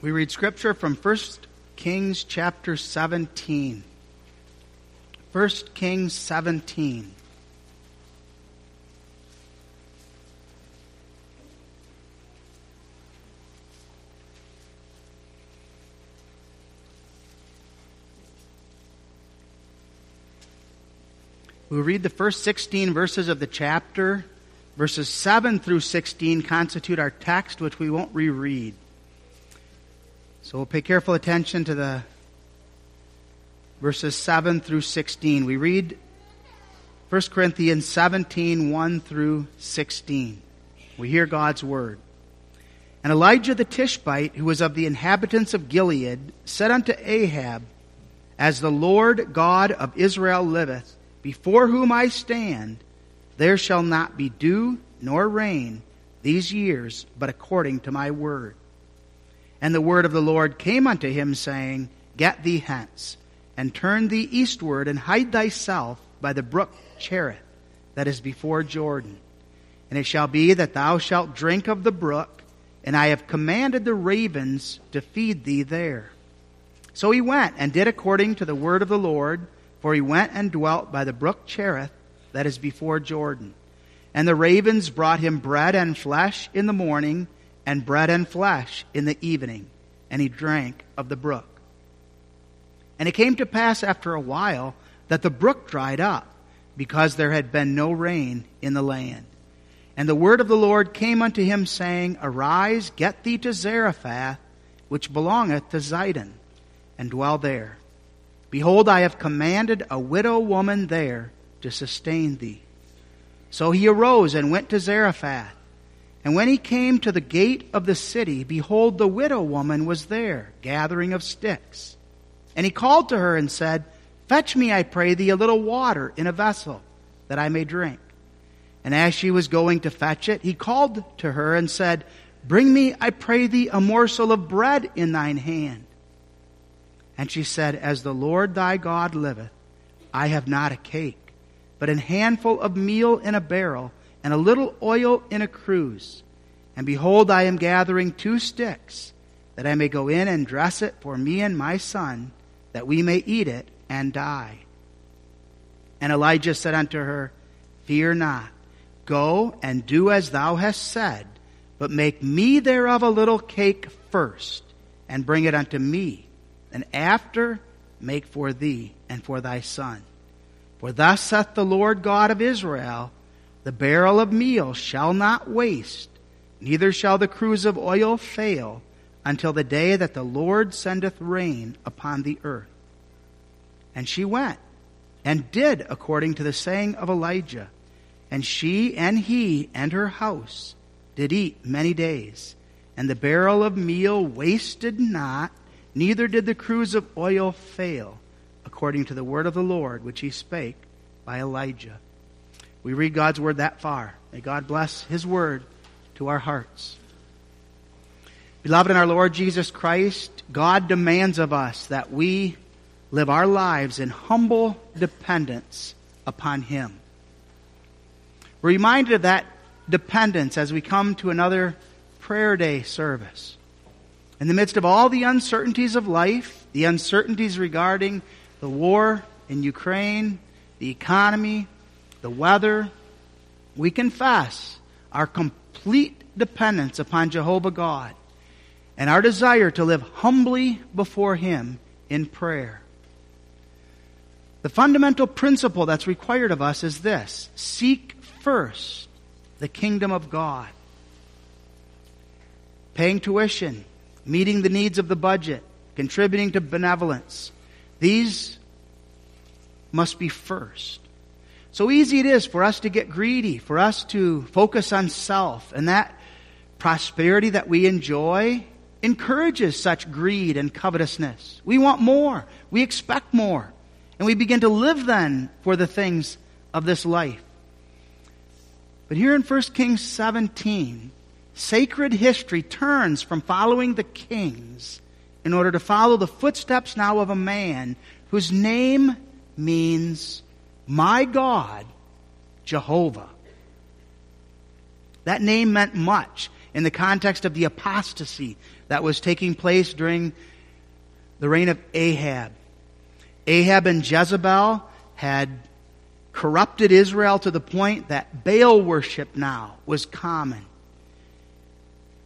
We read scripture from 1 Kings chapter 17. 1 Kings 17. We'll read the first 16 verses of the chapter. Verses 7 through 16 constitute our text, which we won't reread. So we'll pay careful attention to the verses 7 through 16. We read 1 Corinthians 17, 1 through 16. We hear God's word. And Elijah the Tishbite, who was of the inhabitants of Gilead, said unto Ahab, As the Lord God of Israel liveth, before whom I stand, there shall not be dew nor rain these years, but according to my word. And the word of the Lord came unto him, saying, Get thee hence, and turn thee eastward, and hide thyself by the brook Cherith, that is before Jordan. And it shall be that thou shalt drink of the brook, and I have commanded the ravens to feed thee there. So he went and did according to the word of the Lord, for he went and dwelt by the brook Cherith, that is before Jordan. And the ravens brought him bread and flesh in the morning, and bread and flesh in the evening, and he drank of the brook. And it came to pass after a while that the brook dried up, because there had been no rain in the land. And the word of the Lord came unto him, saying, Arise, get thee to Zarephath, which belongeth to Zidon, and dwell there. Behold, I have commanded a widow woman there to sustain thee. So he arose and went to Zarephath. And when he came to the gate of the city, behold, the widow woman was there, gathering of sticks. And he called to her and said, Fetch me, I pray thee, a little water in a vessel, that I may drink. And as she was going to fetch it, he called to her and said, Bring me, I pray thee, a morsel of bread in thine hand. And she said, As the Lord thy God liveth, I have not a cake, but an handful of meal in a barrel and a little oil in a cruse. And behold, I am gathering two sticks, that I may go in and dress it for me and my son, that we may eat it and die. And Elijah said unto her, Fear not. Go and do as thou hast said, but make me thereof a little cake first, and bring it unto me, and after make for thee and for thy son. For thus saith the Lord God of Israel, the barrel of meal shall not waste, neither shall the cruse of oil fail, until the day that the Lord sendeth rain upon the earth. And she went and did according to the saying of Elijah. And she and he and her house did eat many days. And the barrel of meal wasted not, neither did the cruse of oil fail, according to the word of the Lord which he spake by Elijah. We read God's word that far. May God bless his word to our hearts. Beloved in our Lord Jesus Christ, God demands of us that we live our lives in humble dependence upon him. We're reminded of that dependence as we come to another prayer day service. In the midst of all the uncertainties of life, the uncertainties regarding the war in Ukraine, the economy, the weather, we confess our complete dependence upon Jehovah God and our desire to live humbly before Him in prayer. The fundamental principle that's required of us is this seek first the kingdom of God. Paying tuition, meeting the needs of the budget, contributing to benevolence. These must be first. So easy it is for us to get greedy, for us to focus on self, and that prosperity that we enjoy encourages such greed and covetousness. We want more. We expect more. And we begin to live then for the things of this life. But here in 1 Kings 17, sacred history turns from following the kings in order to follow the footsteps now of a man whose name means my God, Jehovah. That name meant much in the context of the apostasy that was taking place during the reign of Ahab. Ahab and Jezebel had corrupted Israel to the point that Baal worship now was common.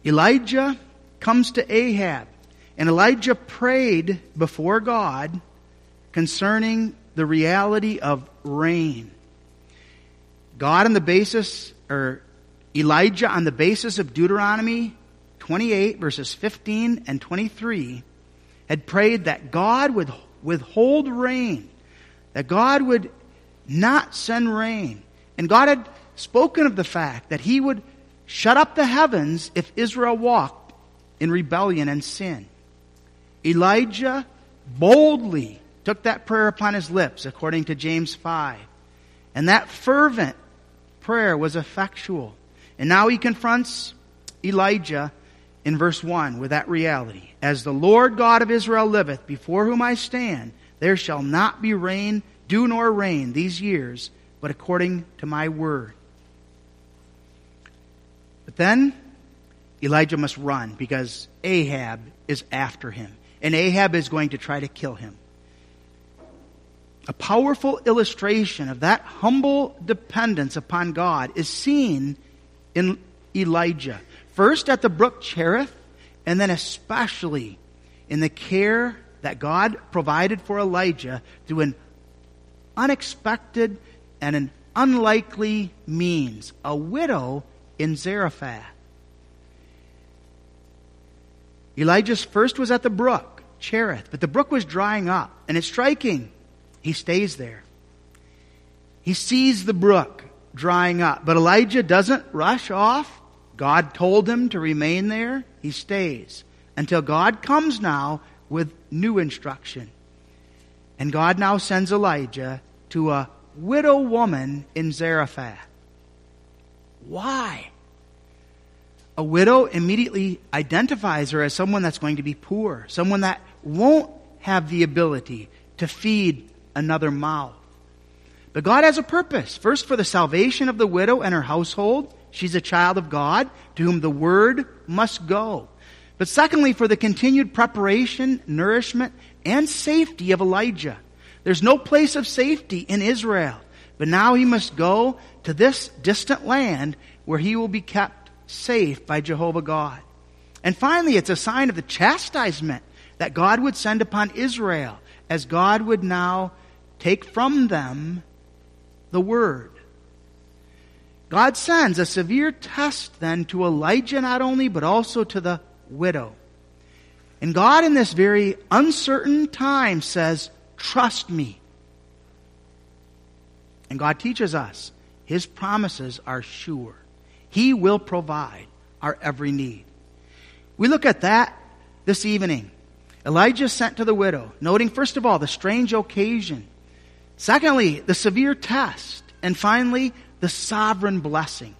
Elijah comes to Ahab, and Elijah prayed before God concerning the reality of rain. God on the basis, or Elijah on the basis of Deuteronomy 28 verses 15 and 23 had prayed that God would withhold rain, that God would not send rain. And God had spoken of the fact that he would shut up the heavens if Israel walked in rebellion and sin. Elijah boldly took that prayer upon his lips, according to James 5. And that fervent prayer was effectual. And now he confronts Elijah in verse 1 with that reality. As the Lord God of Israel liveth, before whom I stand, there shall not be rain, dew nor rain these years, but according to my word. But then Elijah must run because Ahab is after him. And Ahab is going to try to kill him. A powerful illustration of that humble dependence upon God is seen in Elijah. First at the brook Cherith, and then especially in the care that God provided for Elijah through an unexpected and an unlikely means a widow in Zarephath. Elijah's first was at the brook, Cherith, but the brook was drying up, and it's striking. He stays there. He sees the brook drying up, but Elijah doesn't rush off. God told him to remain there. He stays until God comes now with new instruction. And God now sends Elijah to a widow woman in Zarephath. Why? A widow immediately identifies her as someone that's going to be poor, someone that won't have the ability to feed another mouth. But God has a purpose. First, for the salvation of the widow and her household. She's a child of God to whom the word must go. But secondly, for the continued preparation, nourishment, and safety of Elijah. There's no place of safety in Israel. But now he must go to this distant land where he will be kept safe by Jehovah God. And finally, it's a sign of the chastisement that God would send upon Israel as God would now take from them the word. God sends a severe test then to Elijah not only, but also to the widow. And God in this very uncertain time says, trust me. And God teaches us His promises are sure. He will provide our every need. We look at that this evening. Elijah sent to the widow, noting first of all the strange occasion. Secondly, the severe test. And finally, the sovereign blessing.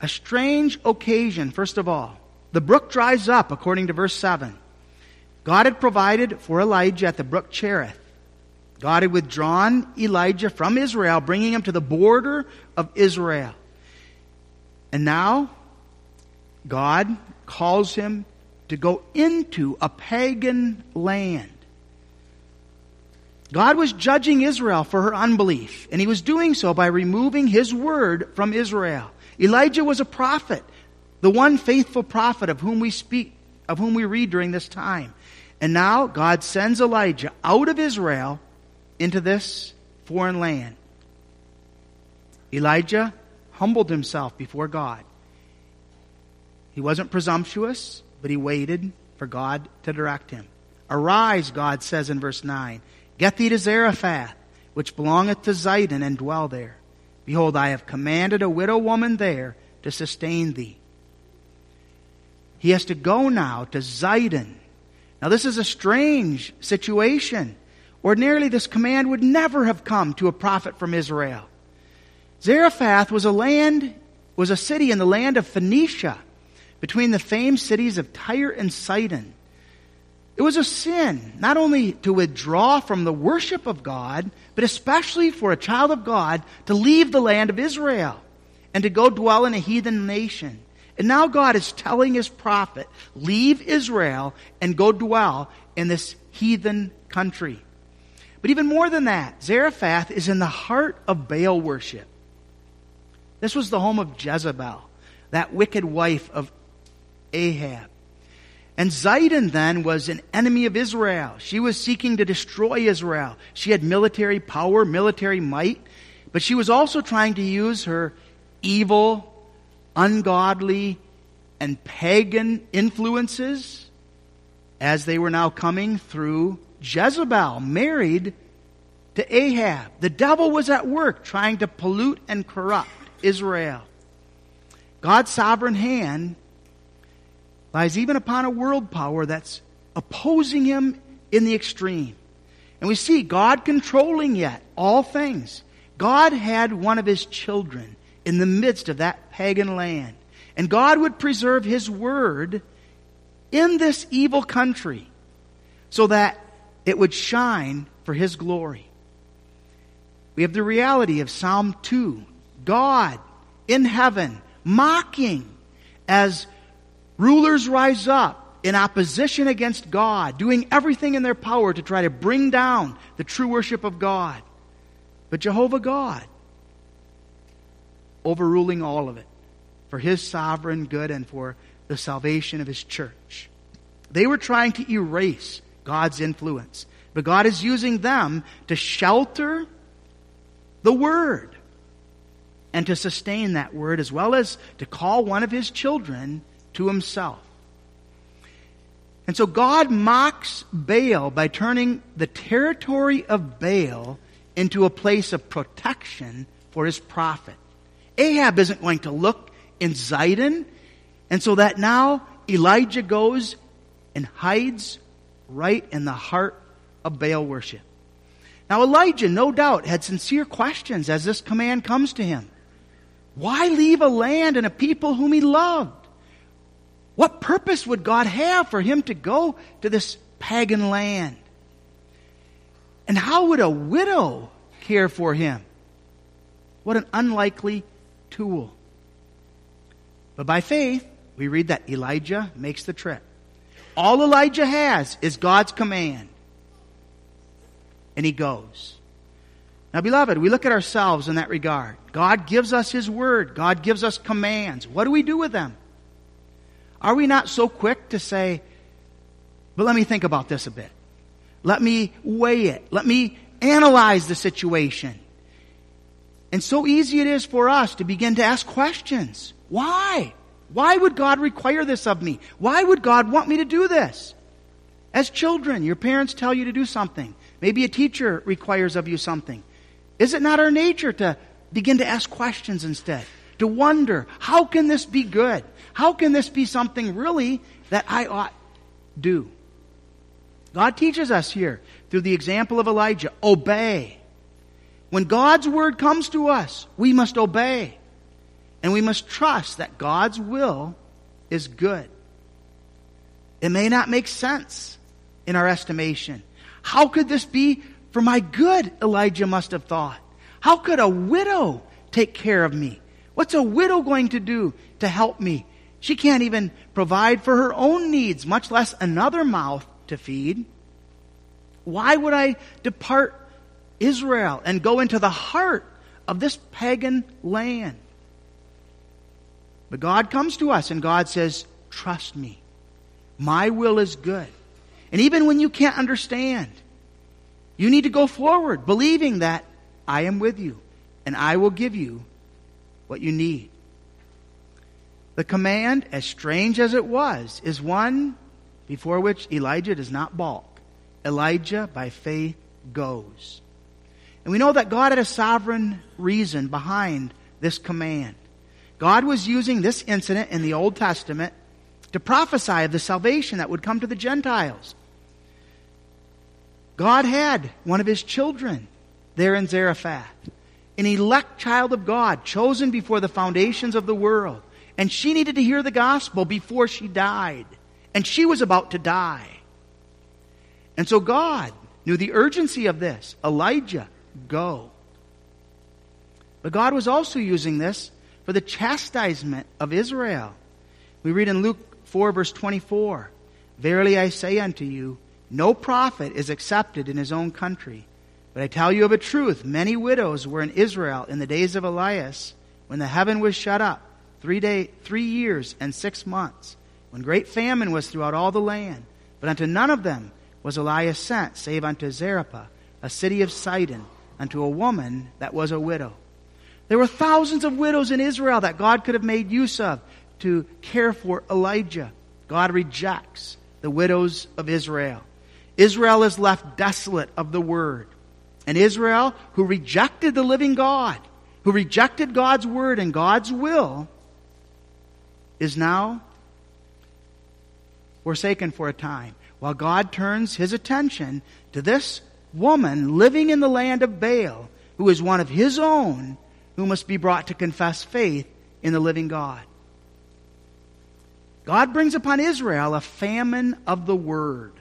A strange occasion, first of all. The brook dries up, according to verse 7. God had provided for Elijah at the brook Cherith. God had withdrawn Elijah from Israel, bringing him to the border of Israel. And now, God calls him to go into a pagan land. God was judging Israel for her unbelief, and he was doing so by removing his word from Israel. Elijah was a prophet, the one faithful prophet of whom we speak, of whom we read during this time. And now God sends Elijah out of Israel into this foreign land. Elijah humbled himself before God. He wasn't presumptuous, but he waited for God to direct him. Arise, God says in verse 9. Get thee to Zarephath, which belongeth to Zidon, and dwell there. Behold, I have commanded a widow woman there to sustain thee. He has to go now to Zidon. Now, this is a strange situation. Ordinarily, this command would never have come to a prophet from Israel. Zarephath was a land, was a city in the land of Phoenicia, between the famed cities of Tyre and Sidon. It was a sin not only to withdraw from the worship of God, but especially for a child of God to leave the land of Israel and to go dwell in a heathen nation. And now God is telling his prophet, leave Israel and go dwell in this heathen country. But even more than that, Zarephath is in the heart of Baal worship. This was the home of Jezebel, that wicked wife of Ahab. And Zidon then was an enemy of Israel. She was seeking to destroy Israel. She had military power, military might, but she was also trying to use her evil, ungodly, and pagan influences as they were now coming through Jezebel, married to Ahab. The devil was at work trying to pollute and corrupt Israel. God's sovereign hand lies even upon a world power that's opposing him in the extreme. And we see God controlling yet all things. God had one of his children in the midst of that pagan land. And God would preserve his word in this evil country so that it would shine for his glory. We have the reality of Psalm 2. God in heaven mocking as Rulers rise up in opposition against God, doing everything in their power to try to bring down the true worship of God. But Jehovah God, overruling all of it for his sovereign good and for the salvation of his church. They were trying to erase God's influence, but God is using them to shelter the word and to sustain that word as well as to call one of his children to himself. And so God mocks Baal by turning the territory of Baal into a place of protection for his prophet. Ahab isn't going to look in Zidon, and so that now Elijah goes and hides right in the heart of Baal worship. Now Elijah, no doubt, had sincere questions as this command comes to him. Why leave a land and a people whom he loved? What purpose would God have for him to go to this pagan land? And how would a widow care for him? What an unlikely tool. But by faith, we read that Elijah makes the trip. All Elijah has is God's command. And he goes. Now, beloved, we look at ourselves in that regard. God gives us his word, God gives us commands. What do we do with them? Are we not so quick to say, but let me think about this a bit. Let me weigh it. Let me analyze the situation. And so easy it is for us to begin to ask questions. Why? Why would God require this of me? Why would God want me to do this? As children, your parents tell you to do something. Maybe a teacher requires of you something. Is it not our nature to begin to ask questions instead? To wonder, how can this be good? How can this be something really that I ought do? God teaches us here through the example of Elijah, obey. When God's word comes to us, we must obey. And we must trust that God's will is good. It may not make sense in our estimation. How could this be for my good? Elijah must have thought. How could a widow take care of me? What's a widow going to do to help me she can't even provide for her own needs, much less another mouth to feed. Why would I depart Israel and go into the heart of this pagan land? But God comes to us and God says, Trust me. My will is good. And even when you can't understand, you need to go forward believing that I am with you and I will give you what you need. The command, as strange as it was, is one before which Elijah does not balk. Elijah, by faith, goes. And we know that God had a sovereign reason behind this command. God was using this incident in the Old Testament to prophesy of the salvation that would come to the Gentiles. God had one of his children there in Zarephath, an elect child of God, chosen before the foundations of the world. And she needed to hear the gospel before she died. And she was about to die. And so God knew the urgency of this. Elijah, go. But God was also using this for the chastisement of Israel. We read in Luke 4, verse 24 Verily I say unto you, no prophet is accepted in his own country. But I tell you of a truth, many widows were in Israel in the days of Elias, when the heaven was shut up, three, day, three years and six months, when great famine was throughout all the land. But unto none of them was Elias sent, save unto Zarephath, a city of Sidon, unto a woman that was a widow. There were thousands of widows in Israel that God could have made use of to care for Elijah. God rejects the widows of Israel. Israel is left desolate of the word. And Israel, who rejected the living God, who rejected God's word and God's will, is now forsaken for a time, while God turns his attention to this woman living in the land of Baal, who is one of his own, who must be brought to confess faith in the living God. God brings upon Israel a famine of the word.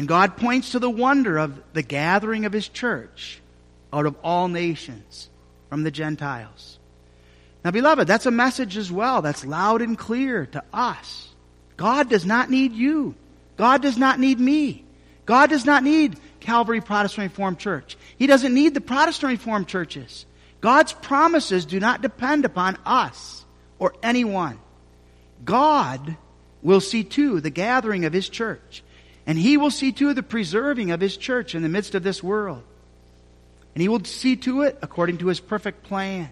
And God points to the wonder of the gathering of his church out of all nations from the Gentiles. Now, beloved, that's a message as well that's loud and clear to us. God does not need you. God does not need me. God does not need Calvary Protestant Reformed Church. He doesn't need the Protestant Reformed churches. God's promises do not depend upon us or anyone. God will see to the gathering of His church. And He will see to the preserving of His church in the midst of this world. And He will see to it according to His perfect plan.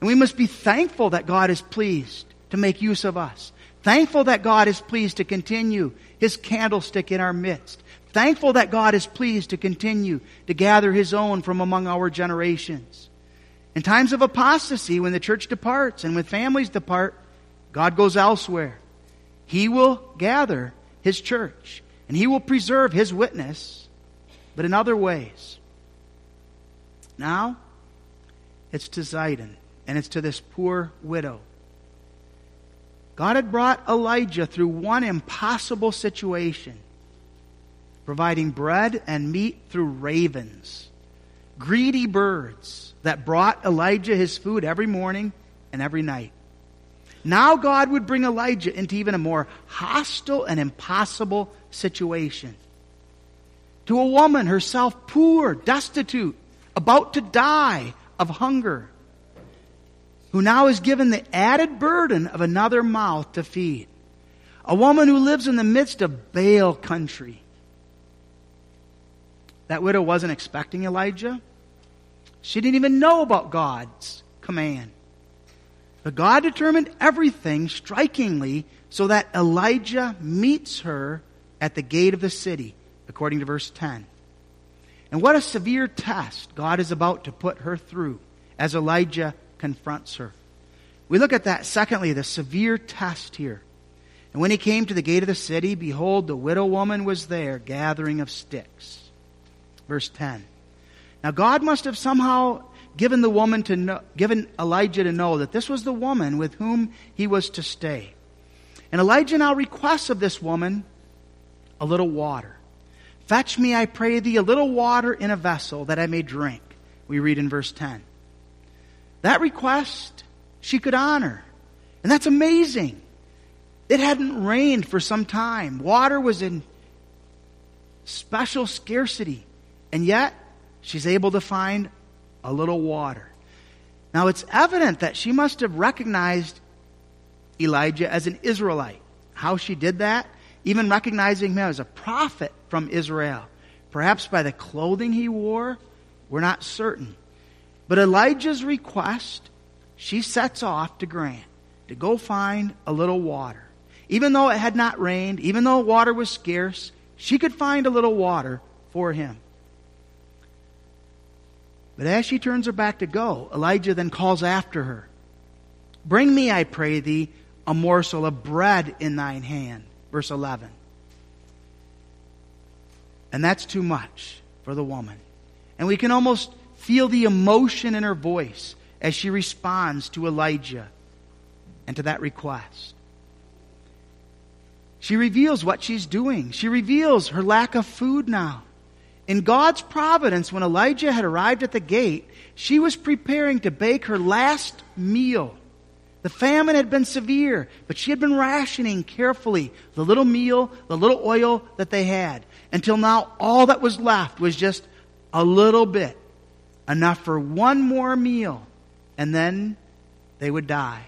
And we must be thankful that God is pleased to make use of us. Thankful that God is pleased to continue His candlestick in our midst. Thankful that God is pleased to continue to gather His own from among our generations. In times of apostasy, when the church departs and when families depart, God goes elsewhere. He will gather His church and He will preserve His witness, but in other ways. Now, it's to Zidon and it's to this poor widow. God had brought Elijah through one impossible situation, providing bread and meat through ravens, greedy birds that brought Elijah his food every morning and every night. Now God would bring Elijah into even a more hostile and impossible situation. To a woman herself poor, destitute, about to die of hunger, who now is given the added burden of another mouth to feed. A woman who lives in the midst of Baal country. That widow wasn't expecting Elijah. She didn't even know about God's command. But God determined everything strikingly so that Elijah meets her at the gate of the city, according to verse 10. And what a severe test God is about to put her through as Elijah confronts her. We look at that, secondly, the severe test here. And when he came to the gate of the city, behold, the widow woman was there, gathering of sticks. Verse 10. Now, God must have somehow given the woman to know, given Elijah to know that this was the woman with whom he was to stay. And Elijah now requests of this woman a little water. Fetch me, I pray thee, a little water in a vessel that I may drink. We read in verse 10. That request she could honor. And that's amazing. It hadn't rained for some time. Water was in special scarcity. And yet, she's able to find a little water. Now it's evident that she must have recognized Elijah as an Israelite. How she did that, even recognizing him as a prophet from Israel, perhaps by the clothing he wore, we're not certain. But Elijah's request, she sets off to grant, to go find a little water. Even though it had not rained, even though water was scarce, she could find a little water for him. But as she turns her back to go, Elijah then calls after her. Bring me, I pray thee, a morsel of bread in thine hand. Verse 11. And that's too much for the woman. And we can almost feel the emotion in her voice as she responds to Elijah and to that request. She reveals what she's doing. She reveals her lack of food now. In God's providence, when Elijah had arrived at the gate, she was preparing to bake her last meal The famine had been severe, but she had been rationing carefully the little meal, the little oil that they had, until now all that was left was just a little bit, enough for one more meal, and then they would die.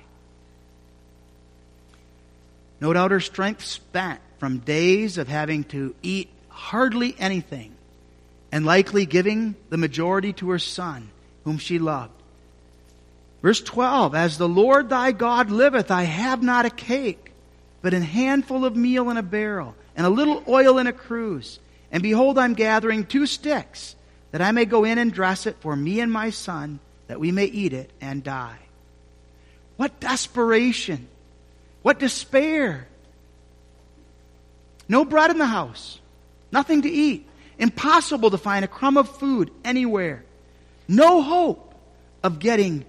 No doubt her strength spent from days of having to eat hardly anything, and likely giving the majority to her son, whom she loved. Verse 12, As the Lord thy God liveth, I have not a cake, but an handful of meal in a barrel, and a little oil in a cruse. And behold, I'm gathering two sticks, that I may go in and dress it for me and my son, that we may eat it and die. What desperation! What despair! No bread in the house, nothing to eat, impossible to find a crumb of food anywhere, no hope of getting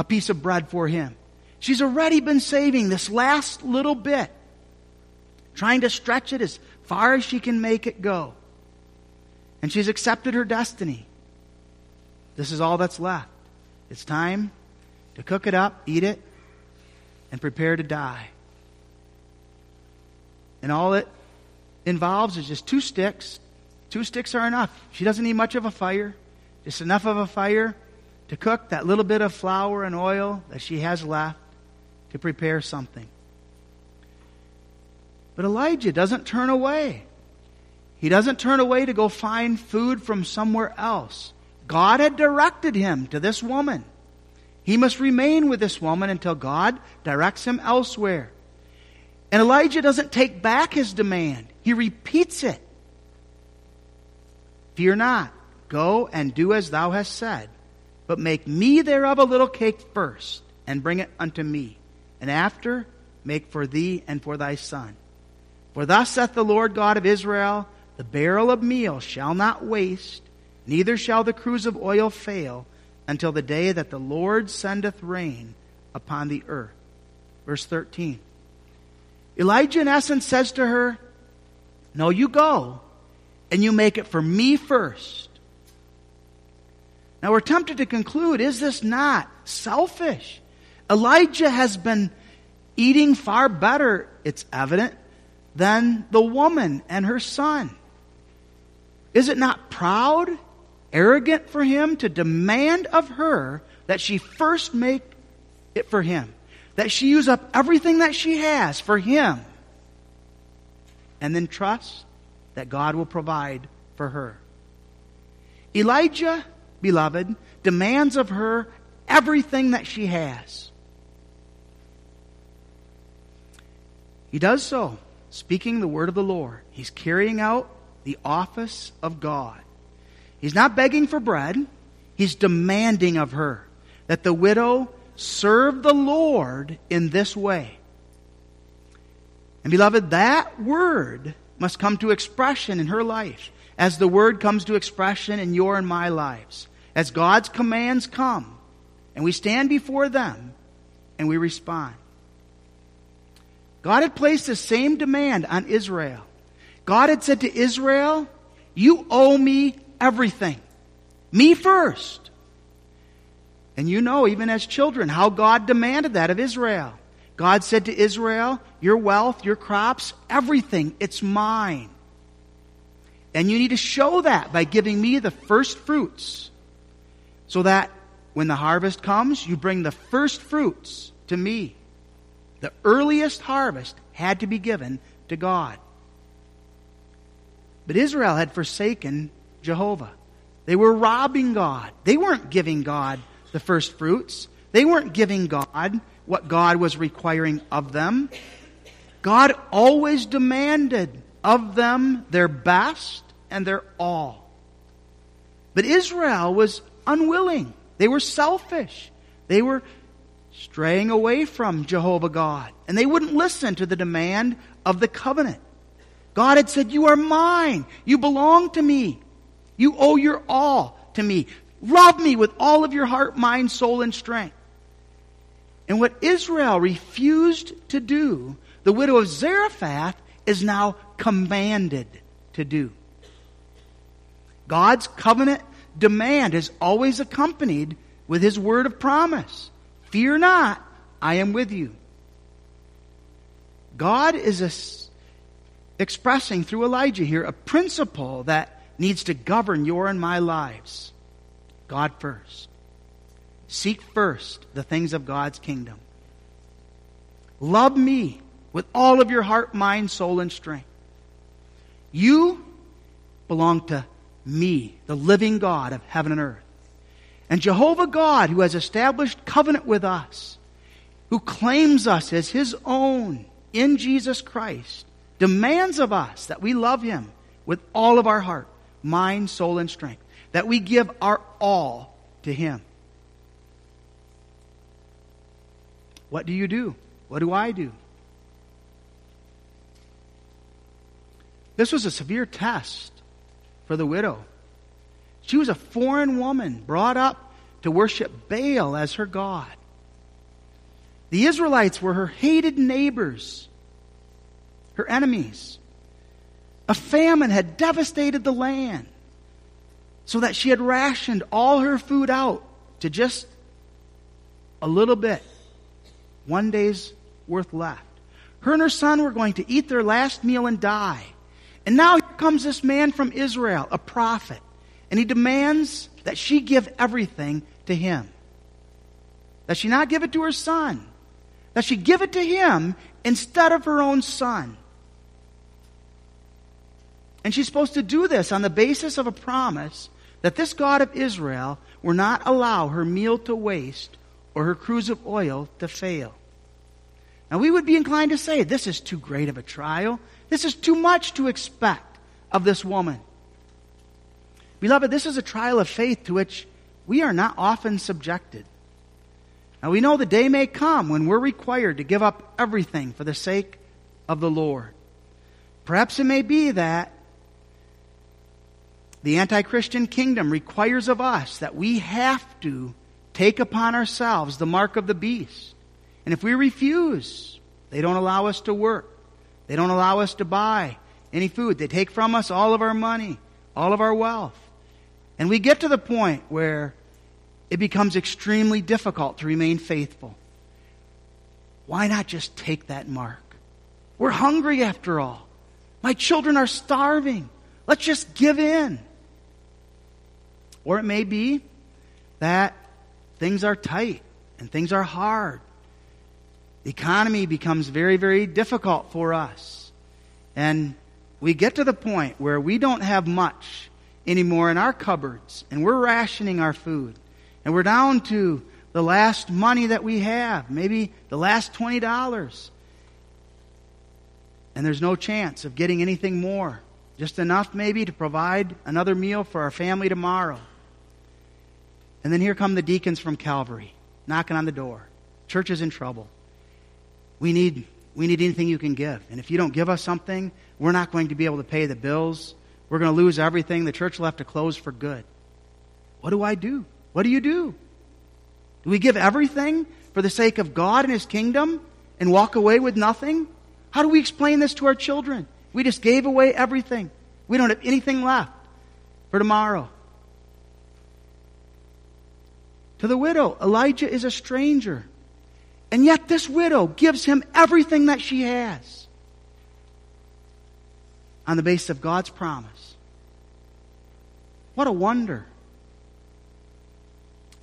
a piece of bread for him. She's already been saving this last little bit, trying to stretch it as far as she can make it go. And she's accepted her destiny. This is all that's left. It's time to cook it up, eat it, and prepare to die. And all it involves is just two sticks. Two sticks are enough. She doesn't need much of a fire, just enough of a fire to cook that little bit of flour and oil that she has left to prepare something. But Elijah doesn't turn away. He doesn't turn away to go find food from somewhere else. God had directed him to this woman. He must remain with this woman until God directs him elsewhere. And Elijah doesn't take back his demand, he repeats it. Fear not, go and do as thou hast said. But make me thereof a little cake first, and bring it unto me. And after, make for thee and for thy son. For thus saith the Lord God of Israel, the barrel of meal shall not waste, neither shall the cruse of oil fail, until the day that the Lord sendeth rain upon the earth. Verse 13. Elijah, in essence, says to her, No, you go, and you make it for me first now we're tempted to conclude, is this not selfish? Elijah has been eating far better, it's evident, than the woman and her son. Is it not proud, arrogant for him to demand of her that she first make it for him? That she use up everything that she has for him and then trust that God will provide for her. Elijah beloved, demands of her everything that she has. He does so, speaking the word of the Lord. He's carrying out the office of God. He's not begging for bread, he's demanding of her that the widow serve the Lord in this way. And beloved, that word must come to expression in her life as the word comes to expression in your and my lives as God's commands come, and we stand before them and we respond. God had placed the same demand on Israel. God had said to Israel, You owe me everything. Me first. And you know, even as children, how God demanded that of Israel. God said to Israel, Your wealth, your crops, everything, it's mine. And you need to show that by giving me the first fruits so that when the harvest comes, you bring the first fruits to me. The earliest harvest had to be given to God. But Israel had forsaken Jehovah. They were robbing God. They weren't giving God the first fruits. They weren't giving God what God was requiring of them. God always demanded of them their best and their all. But Israel was unwilling. They were selfish. They were straying away from Jehovah God. And they wouldn't listen to the demand of the covenant. God had said, You are mine. You belong to me. You owe your all to me. Love me with all of your heart, mind, soul, and strength. And what Israel refused to do, the widow of Zarephath is now commanded to do. God's covenant demand is always accompanied with his word of promise. Fear not, I am with you. God is expressing through Elijah here a principle that needs to govern your and my lives. God first. Seek first the things of God's kingdom. Love me with all of your heart, mind, soul, and strength. You belong to me, the living God of heaven and earth. And Jehovah God, who has established covenant with us, who claims us as his own in Jesus Christ, demands of us that we love him with all of our heart, mind, soul, and strength, that we give our all to him. What do you do? What do I do? This was a severe test for the widow. She was a foreign woman brought up to worship Baal as her God. The Israelites were her hated neighbors, her enemies. A famine had devastated the land so that she had rationed all her food out to just a little bit, one day's worth left. Her and her son were going to eat their last meal and die. And now here comes this man from Israel, a prophet, and he demands that she give everything to him. That she not give it to her son. That she give it to him instead of her own son. And she's supposed to do this on the basis of a promise that this God of Israel will not allow her meal to waste or her cruse of oil to fail. Now, we would be inclined to say this is too great of a trial. This is too much to expect of this woman. Beloved, this is a trial of faith to which we are not often subjected. Now we know the day may come when we're required to give up everything for the sake of the Lord. Perhaps it may be that the anti-Christian kingdom requires of us that we have to take upon ourselves the mark of the beast. And if we refuse, they don't allow us to work. They don't allow us to buy any food. They take from us all of our money, all of our wealth. And we get to the point where it becomes extremely difficult to remain faithful. Why not just take that mark? We're hungry after all. My children are starving. Let's just give in. Or it may be that things are tight and things are hard. The economy becomes very, very difficult for us. And we get to the point where we don't have much anymore in our cupboards, and we're rationing our food. And we're down to the last money that we have, maybe the last $20. And there's no chance of getting anything more. Just enough maybe to provide another meal for our family tomorrow. And then here come the deacons from Calvary, knocking on the door. Church is in trouble. We need, we need anything you can give. And if you don't give us something, we're not going to be able to pay the bills we're going to lose everything. The church will have to close for good. What do I do? What do you do? Do we give everything for the sake of God and His kingdom and walk away with nothing? How do we explain this to our children? We just gave away everything. We don't have anything left for tomorrow. To the widow, Elijah is a stranger. And yet this widow gives him everything that she has on the basis of God's promise. What a wonder.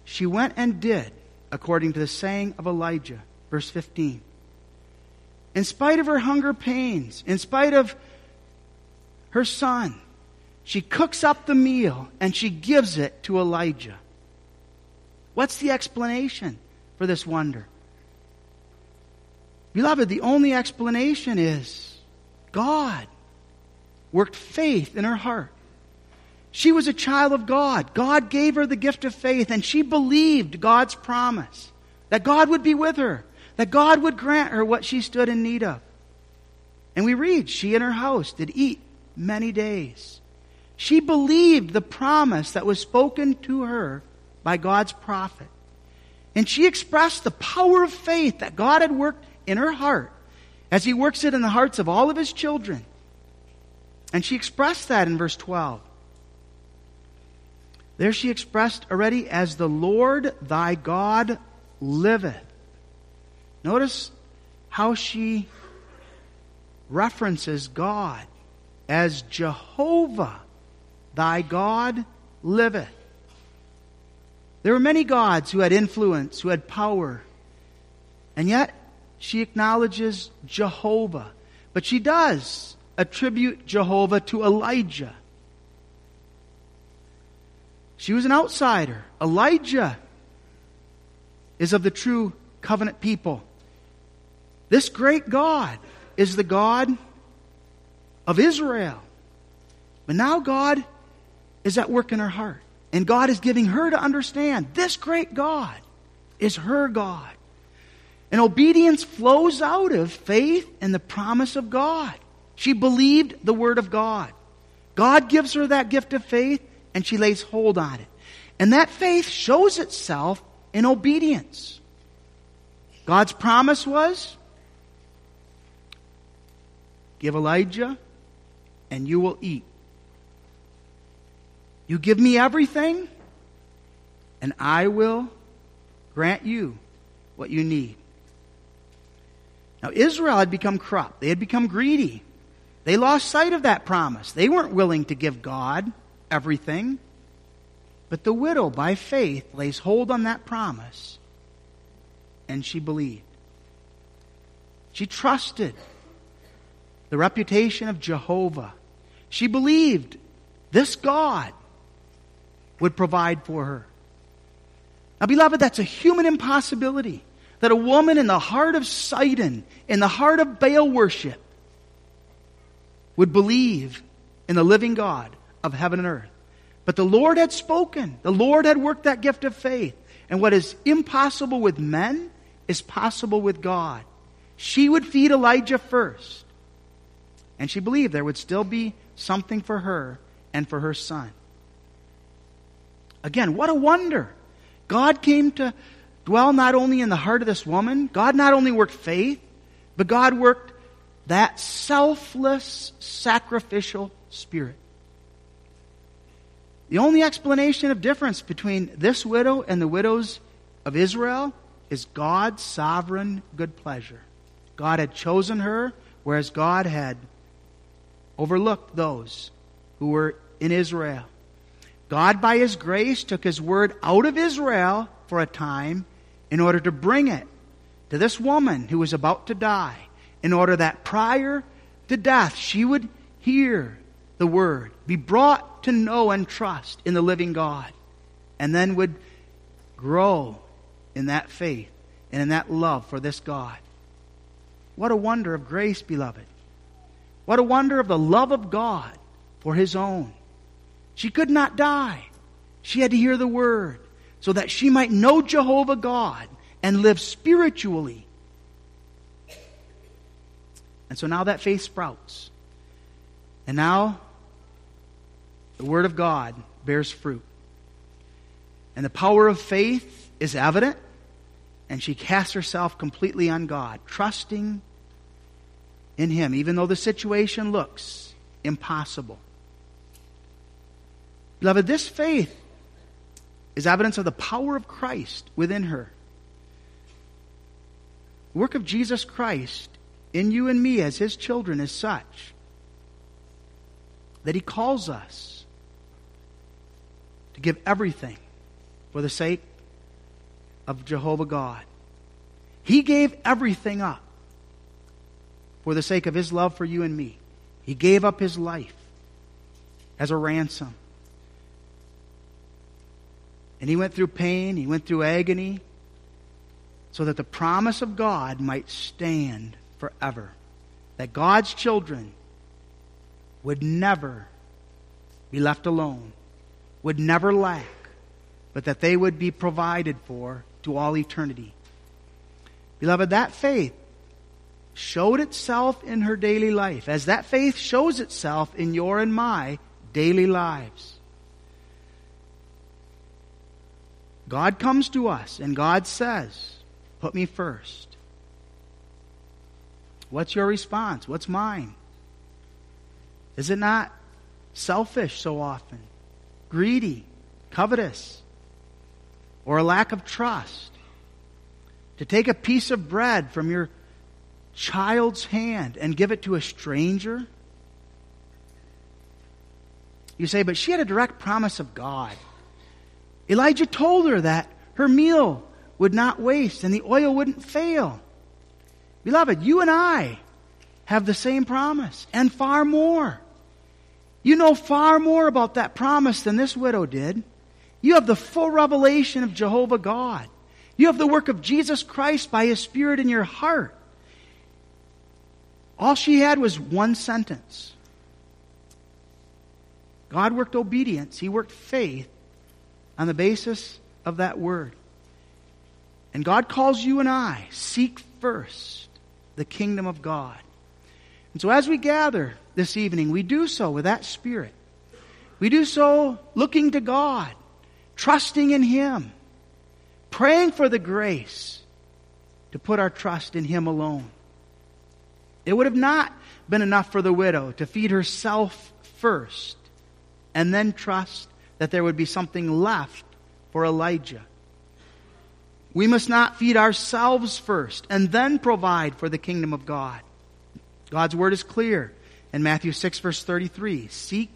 She went and did according to the saying of Elijah, verse 15. In spite of her hunger pains, in spite of her son, she cooks up the meal and she gives it to Elijah. What's the explanation for this wonder? Beloved, the only explanation is God worked faith in her heart. She was a child of God. God gave her the gift of faith, and she believed God's promise that God would be with her, that God would grant her what she stood in need of. And we read, she and her house did eat many days. She believed the promise that was spoken to her by God's prophet. And she expressed the power of faith that God had worked in her heart as He works it in the hearts of all of His children. And she expressed that in verse 12. There she expressed already, as the Lord thy God liveth. Notice how she references God as Jehovah, thy God liveth. There were many gods who had influence, who had power, and yet she acknowledges Jehovah. But she does attribute Jehovah to Elijah. She was an outsider. Elijah is of the true covenant people. This great God is the God of Israel. But now God is at work in her heart. And God is giving her to understand this great God is her God. And obedience flows out of faith and the promise of God. She believed the word of God. God gives her that gift of faith and she lays hold on it. And that faith shows itself in obedience. God's promise was give Elijah and you will eat. You give me everything and I will grant you what you need. Now, Israel had become corrupt. They had become greedy. They lost sight of that promise. They weren't willing to give God everything. But the widow, by faith, lays hold on that promise, and she believed. She trusted the reputation of Jehovah. She believed this God would provide for her. Now, beloved, that's a human impossibility that a woman in the heart of Sidon, in the heart of Baal worship, would believe in the living God of heaven and earth. But the Lord had spoken. The Lord had worked that gift of faith. And what is impossible with men is possible with God. She would feed Elijah first. And she believed there would still be something for her and for her son. Again, what a wonder. God came to dwell not only in the heart of this woman, God not only worked faith, but God worked that selfless, sacrificial spirit. The only explanation of difference between this widow and the widows of Israel is God's sovereign good pleasure. God had chosen her, whereas God had overlooked those who were in Israel. God, by His grace, took His word out of Israel for a time in order to bring it to this woman who was about to die, in order that prior to death she would hear the word, be brought to know and trust in the living God, and then would grow in that faith and in that love for this God. What a wonder of grace, beloved. What a wonder of the love of God for his own. She could not die. She had to hear the word so that she might know Jehovah God and live spiritually. And so now that faith sprouts. And now the Word of God bears fruit. And the power of faith is evident, and she casts herself completely on God, trusting in Him, even though the situation looks impossible. Beloved, this faith is evidence of the power of Christ within her. The work of Jesus Christ in you and me as his children is such that he calls us to give everything for the sake of Jehovah God. He gave everything up for the sake of his love for you and me. He gave up his life as a ransom. And he went through pain, he went through agony, so that the promise of God might stand forever. That God's children would never be left alone, would never lack, but that they would be provided for to all eternity. Beloved, that faith showed itself in her daily life, as that faith shows itself in your and my daily lives. God comes to us and God says, Put me first. What's your response? What's mine? Is it not selfish so often? Greedy? Covetous? Or a lack of trust? to take a piece of bread from your child's hand and give it to a stranger? You say, but she had a direct promise of God. Elijah told her that her meal would not waste and the oil wouldn't fail. Beloved, you and I have the same promise and far more. You know far more about that promise than this widow did. You have the full revelation of Jehovah God. You have the work of Jesus Christ by His Spirit in your heart. All she had was one sentence. God worked obedience, He worked faith on the basis of that word. And God calls you and I, seek first the kingdom of God. And so as we gather this evening, we do so with that spirit. We do so looking to God, trusting in Him, praying for the grace to put our trust in Him alone. It would have not been enough for the widow to feed herself first and then trust that there would be something left for Elijah. We must not feed ourselves first and then provide for the kingdom of God. God's word is clear in Matthew 6 verse 33. Seek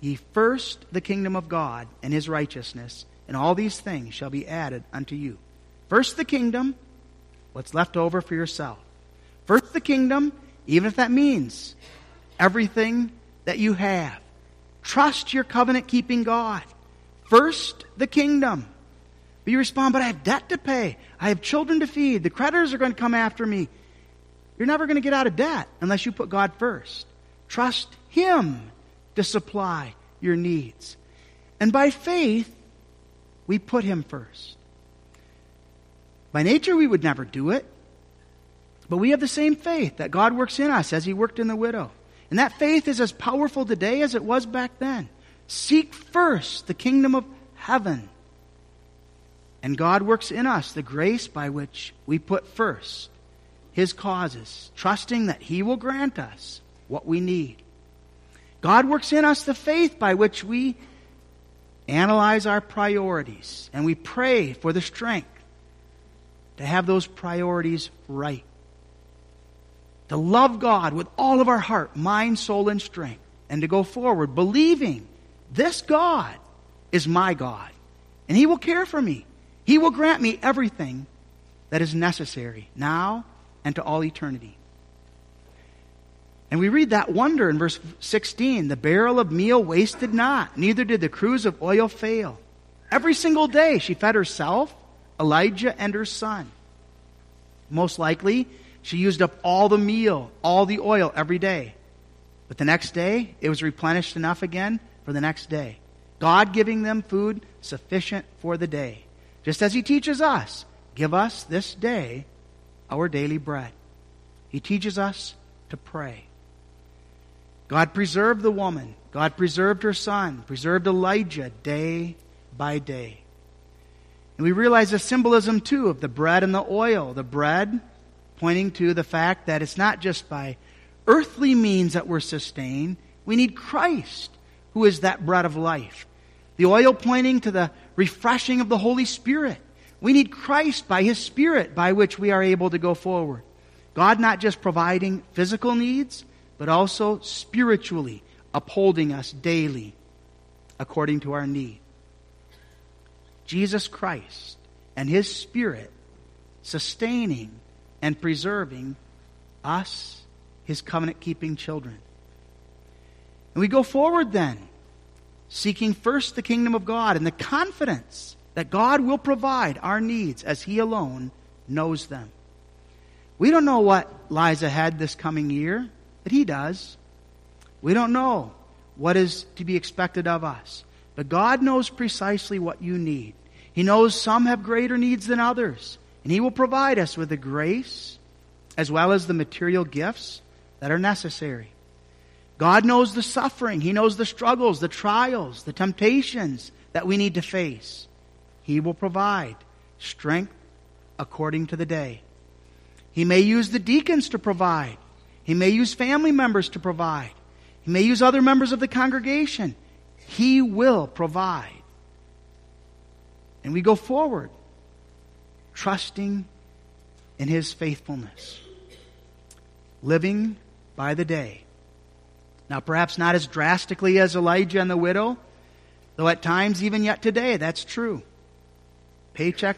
ye first the kingdom of God and his righteousness, and all these things shall be added unto you. First the kingdom, what's left over for yourself. First the kingdom, even if that means everything that you have. Trust your covenant keeping God. First the kingdom. But you respond, but I have debt to pay. I have children to feed. The creditors are going to come after me. You're never going to get out of debt unless you put God first. Trust Him to supply your needs. And by faith, we put Him first. By nature, we would never do it. But we have the same faith that God works in us as He worked in the widow. And that faith is as powerful today as it was back then. Seek first the kingdom of heaven and God works in us the grace by which we put first His causes, trusting that He will grant us what we need. God works in us the faith by which we analyze our priorities and we pray for the strength to have those priorities right. To love God with all of our heart, mind, soul, and strength. And to go forward believing this God is my God. And He will care for me. He will grant me everything that is necessary now and to all eternity. And we read that wonder in verse 16 the barrel of meal wasted not, neither did the cruse of oil fail. Every single day she fed herself, Elijah, and her son. Most likely, she used up all the meal, all the oil every day. But the next day, it was replenished enough again for the next day. God giving them food sufficient for the day. Just as he teaches us, give us this day our daily bread. He teaches us to pray. God preserved the woman. God preserved her son, preserved Elijah day by day. And we realize the symbolism too of the bread and the oil. The bread pointing to the fact that it's not just by earthly means that we're sustained. We need Christ, who is that bread of life. The oil pointing to the refreshing of the Holy Spirit. We need Christ by His Spirit by which we are able to go forward. God not just providing physical needs, but also spiritually upholding us daily according to our need. Jesus Christ and His Spirit sustaining and preserving us, His covenant keeping children. And we go forward then seeking first the kingdom of God and the confidence that God will provide our needs as He alone knows them. We don't know what lies ahead this coming year, but He does. We don't know what is to be expected of us, but God knows precisely what you need. He knows some have greater needs than others, and He will provide us with the grace as well as the material gifts that are necessary. God knows the suffering. He knows the struggles, the trials, the temptations that we need to face. He will provide strength according to the day. He may use the deacons to provide. He may use family members to provide. He may use other members of the congregation. He will provide. And we go forward, trusting in his faithfulness, living by the day. Now, perhaps not as drastically as Elijah and the widow, though at times, even yet today, that's true. Paycheck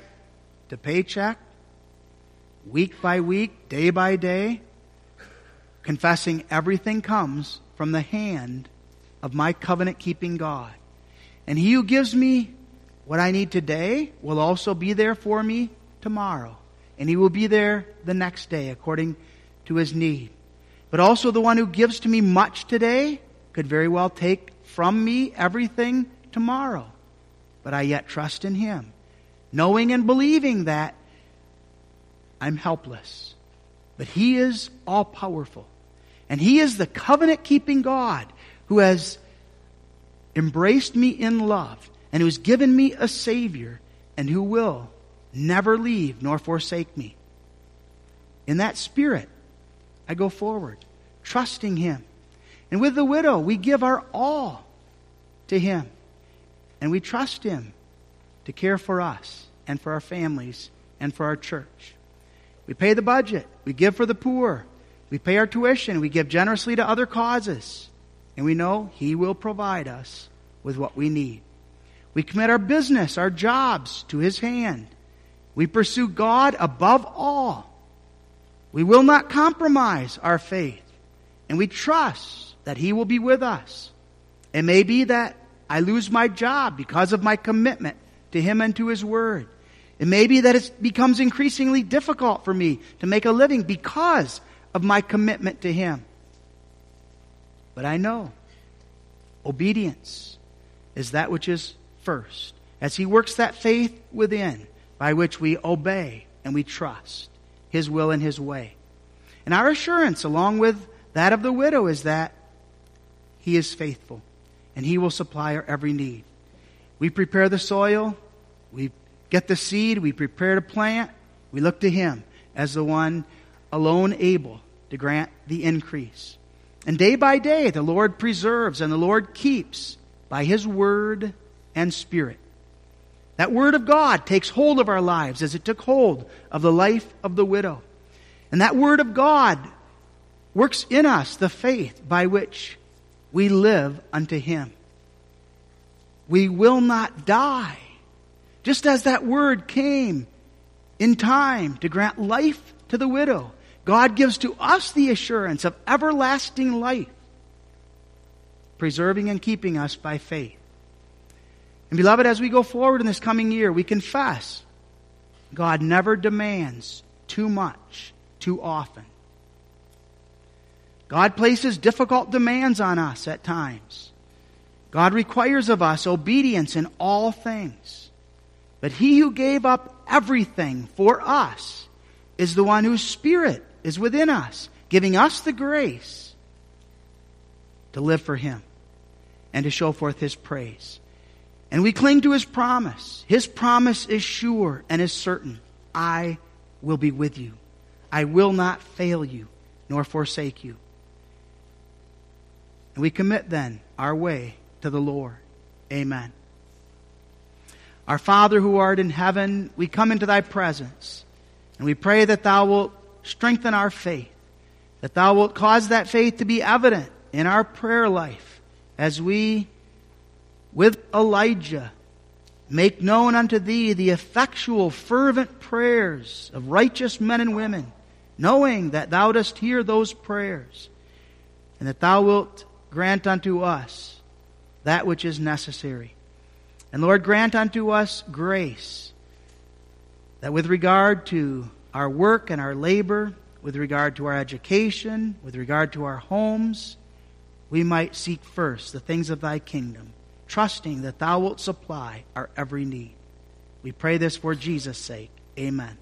to paycheck, week by week, day by day, confessing everything comes from the hand of my covenant keeping God. And he who gives me what I need today will also be there for me tomorrow. And he will be there the next day according to his need. But also the one who gives to me much today could very well take from me everything tomorrow. But I yet trust in him, knowing and believing that I'm helpless. But he is all powerful. And he is the covenant keeping God who has embraced me in love and who's given me a Savior and who will never leave nor forsake me. In that spirit, I go forward, trusting Him. And with the widow, we give our all to Him. And we trust Him to care for us and for our families and for our church. We pay the budget. We give for the poor. We pay our tuition. We give generously to other causes. And we know He will provide us with what we need. We commit our business, our jobs to His hand. We pursue God above all. We will not compromise our faith. And we trust that He will be with us. It may be that I lose my job because of my commitment to Him and to His Word. It may be that it becomes increasingly difficult for me to make a living because of my commitment to Him. But I know obedience is that which is first. As He works that faith within, by which we obey and we trust His will and His way. And our assurance, along with that of the widow, is that He is faithful and He will supply our every need. We prepare the soil, we get the seed, we prepare to plant, we look to Him as the one alone able to grant the increase. And day by day, the Lord preserves and the Lord keeps by His word and spirit. That word of God takes hold of our lives as it took hold of the life of the widow. And that word of God works in us the faith by which we live unto Him. We will not die. Just as that word came in time to grant life to the widow, God gives to us the assurance of everlasting life, preserving and keeping us by faith. And beloved, as we go forward in this coming year, we confess God never demands too much, too often. God places difficult demands on us at times. God requires of us obedience in all things. But he who gave up everything for us is the one whose spirit is within us, giving us the grace to live for Him and to show forth His praise. And we cling to His promise. His promise is sure and is certain. I will be with you. I will not fail you nor forsake you. And we commit then our way to the Lord. Amen. Our Father who art in heaven, we come into thy presence and we pray that thou wilt strengthen our faith, that thou wilt cause that faith to be evident in our prayer life as we, with Elijah, make known unto thee the effectual, fervent prayers of righteous men and women, knowing that thou dost hear those prayers, and that thou wilt grant unto us that which is necessary. And Lord, grant unto us grace that with regard to our work and our labor, with regard to our education, with regard to our homes, we might seek first the things of thy kingdom, trusting that thou wilt supply our every need. We pray this for Jesus' sake. Amen.